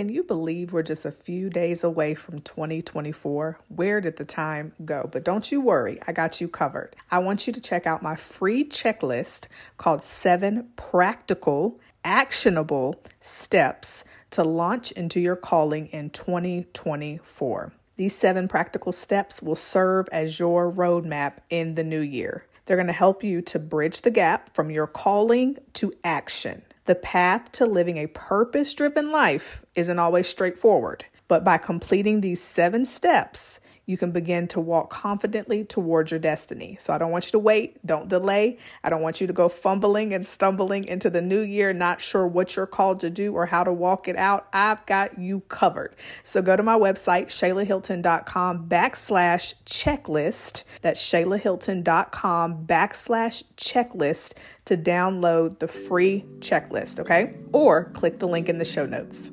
Can you believe we're just a few days away from 2024? Where did the time go? But don't you worry, I got you covered. I want you to check out my free checklist called Seven Practical, Actionable Steps to Launch into Your Calling in 2024. These seven practical steps will serve as your roadmap in the new year. They're going to help you to bridge the gap from your calling to action. The path to living a purpose driven life isn't always straightforward, but by completing these seven steps, you can begin to walk confidently towards your destiny. So I don't want you to wait, don't delay. I don't want you to go fumbling and stumbling into the new year, not sure what you're called to do or how to walk it out. I've got you covered. So go to my website, shaylahilton.com backslash checklist. That's shaylahilton.com backslash checklist to download the free checklist, okay? Or click the link in the show notes.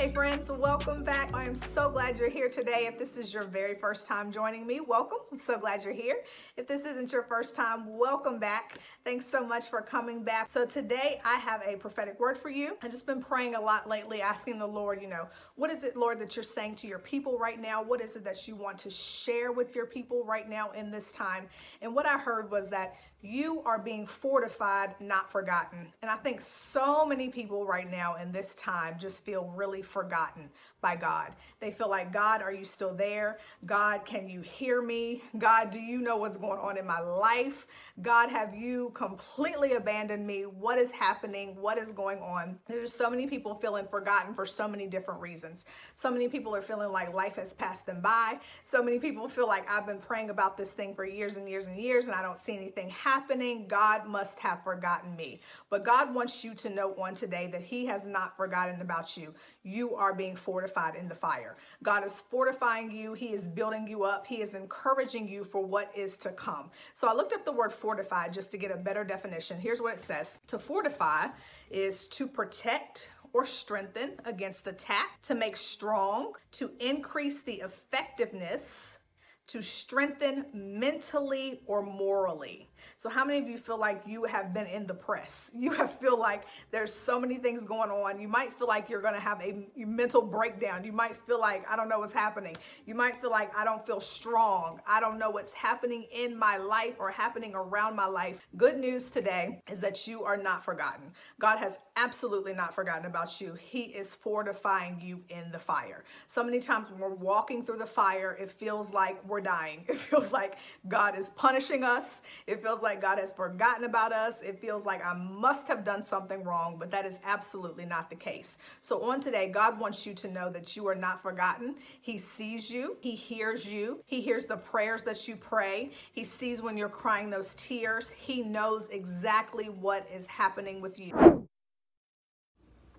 Hey, friends, welcome back. I am so glad you're here today. If this is your very first time joining me, welcome. I'm so glad you're here. If this isn't your first time, welcome back. Thanks so much for coming back. So, today I have a prophetic word for you. I've just been praying a lot lately, asking the Lord, you know, what is it, Lord, that you're saying to your people right now? What is it that you want to share with your people right now in this time? And what I heard was that you are being fortified, not forgotten. And I think so many people right now in this time just feel really forgotten by God. They feel like, God, are you still there? God, can you hear me? God, do you know what's going on in my life? God, have you completely abandoned me? What is happening? What is going on? There's so many people feeling forgotten for so many different reasons. So many people are feeling like life has passed them by. So many people feel like I've been praying about this thing for years and years and years and I don't see anything happening. God must have forgotten me. But God wants you to know on today that He has not forgotten about you. You are being fortified in the fire. God is fortifying you, He is building you up, He is encouraging you for what is to come. So I looked up the word fortified just to get a better definition. Here's what it says To fortify is to protect or strengthen against attack, to make strong, to increase the effectiveness to strengthen mentally or morally. So, how many of you feel like you have been in the press? You have feel like there's so many things going on. You might feel like you're going to have a mental breakdown. You might feel like I don't know what's happening. You might feel like I don't feel strong. I don't know what's happening in my life or happening around my life. Good news today is that you are not forgotten. God has absolutely not forgotten about you. He is fortifying you in the fire. So many times when we're walking through the fire, it feels like we're dying. It feels like God is punishing us. It feels like God has forgotten about us. It feels like I must have done something wrong, but that is absolutely not the case. So on today, God wants you to know that you are not forgotten. He sees you. He hears you. He hears the prayers that you pray. He sees when you're crying those tears. He knows exactly what is happening with you.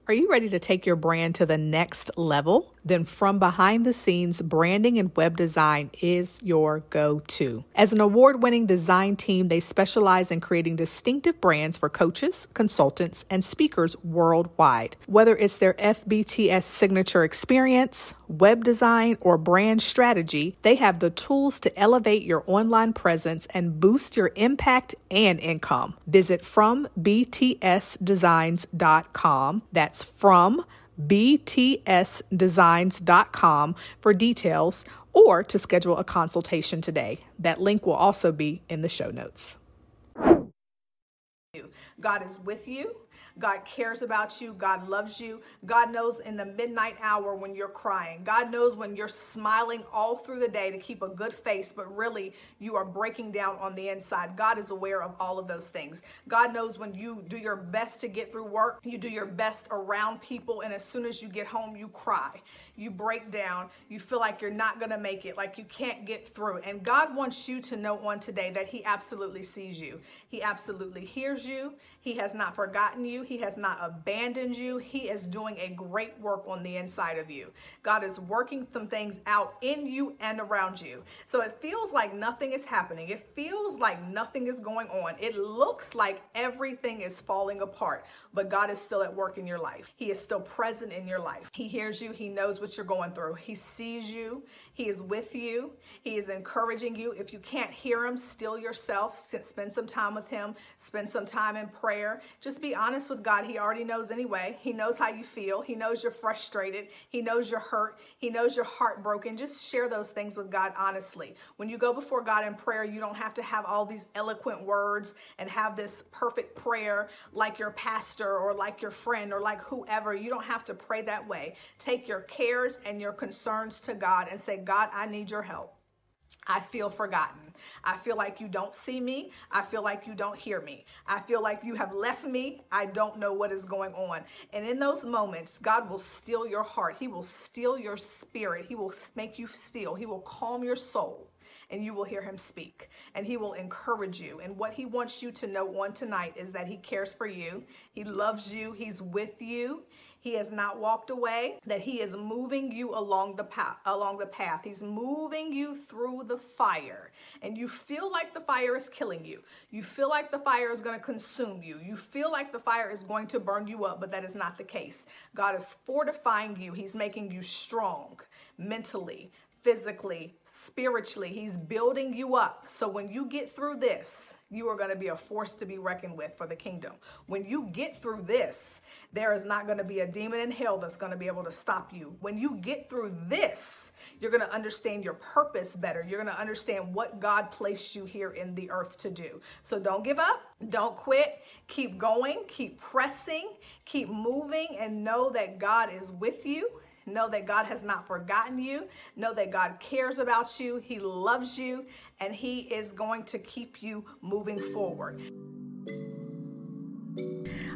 Are you ready to take your brand to the next level? Then, from behind the scenes, branding and web design is your go to. As an award winning design team, they specialize in creating distinctive brands for coaches, consultants, and speakers worldwide. Whether it's their FBTS signature experience, web design, or brand strategy, they have the tools to elevate your online presence and boost your impact and income. Visit FromBTSDesigns.com. That's from btsdesigns.com for details or to schedule a consultation today. That link will also be in the show notes. You. God is with you. God cares about you. God loves you. God knows in the midnight hour when you're crying. God knows when you're smiling all through the day to keep a good face, but really you are breaking down on the inside. God is aware of all of those things. God knows when you do your best to get through work, you do your best around people, and as soon as you get home, you cry. You break down. You feel like you're not going to make it, like you can't get through. And God wants you to know on today that He absolutely sees you. He absolutely hears you. He has not forgotten you. He has not abandoned you. He is doing a great work on the inside of you. God is working some things out in you and around you. So it feels like nothing is happening. It feels like nothing is going on. It looks like everything is falling apart, but God is still at work in your life. He is still present in your life. He hears you. He knows what you're going through. He sees you. He is with you. He is encouraging you. If you can't hear him, still yourself. Spend some time with him. Spend some time in prayer. Just be honest with God. He already knows anyway. He knows how you feel. He knows you're frustrated. He knows you're hurt. He knows you're heartbroken. Just share those things with God honestly. When you go before God in prayer, you don't have to have all these eloquent words and have this perfect prayer like your pastor or like your friend or like whoever. You don't have to pray that way. Take your cares and your concerns to God and say, God, I need your help. I feel forgotten. I feel like you don't see me. I feel like you don't hear me. I feel like you have left me. I don't know what is going on. And in those moments, God will steal your heart. He will steal your spirit. He will make you still. He will calm your soul and you will hear him speak and he will encourage you. And what he wants you to know on tonight is that he cares for you. He loves you. He's with you. He has not walked away, that he is moving you along the path, along the path. He's moving you through the fire. And you feel like the fire is killing you. You feel like the fire is going to consume you. You feel like the fire is going to burn you up, but that is not the case. God is fortifying you. He's making you strong mentally, physically, spiritually. He's building you up. So when you get through this, you are going to be a force to be reckoned with for the kingdom. When you get through this, there is not going to be a demon in hell that's going to be able to stop you. When you get through this, you're going to understand your purpose better. You're going to understand what God placed you here in the earth to do. So don't give up. Don't quit. Keep going. Keep pressing. Keep moving and know that God is with you Know that God has not forgotten you. Know that God cares about you. He loves you and He is going to keep you moving forward.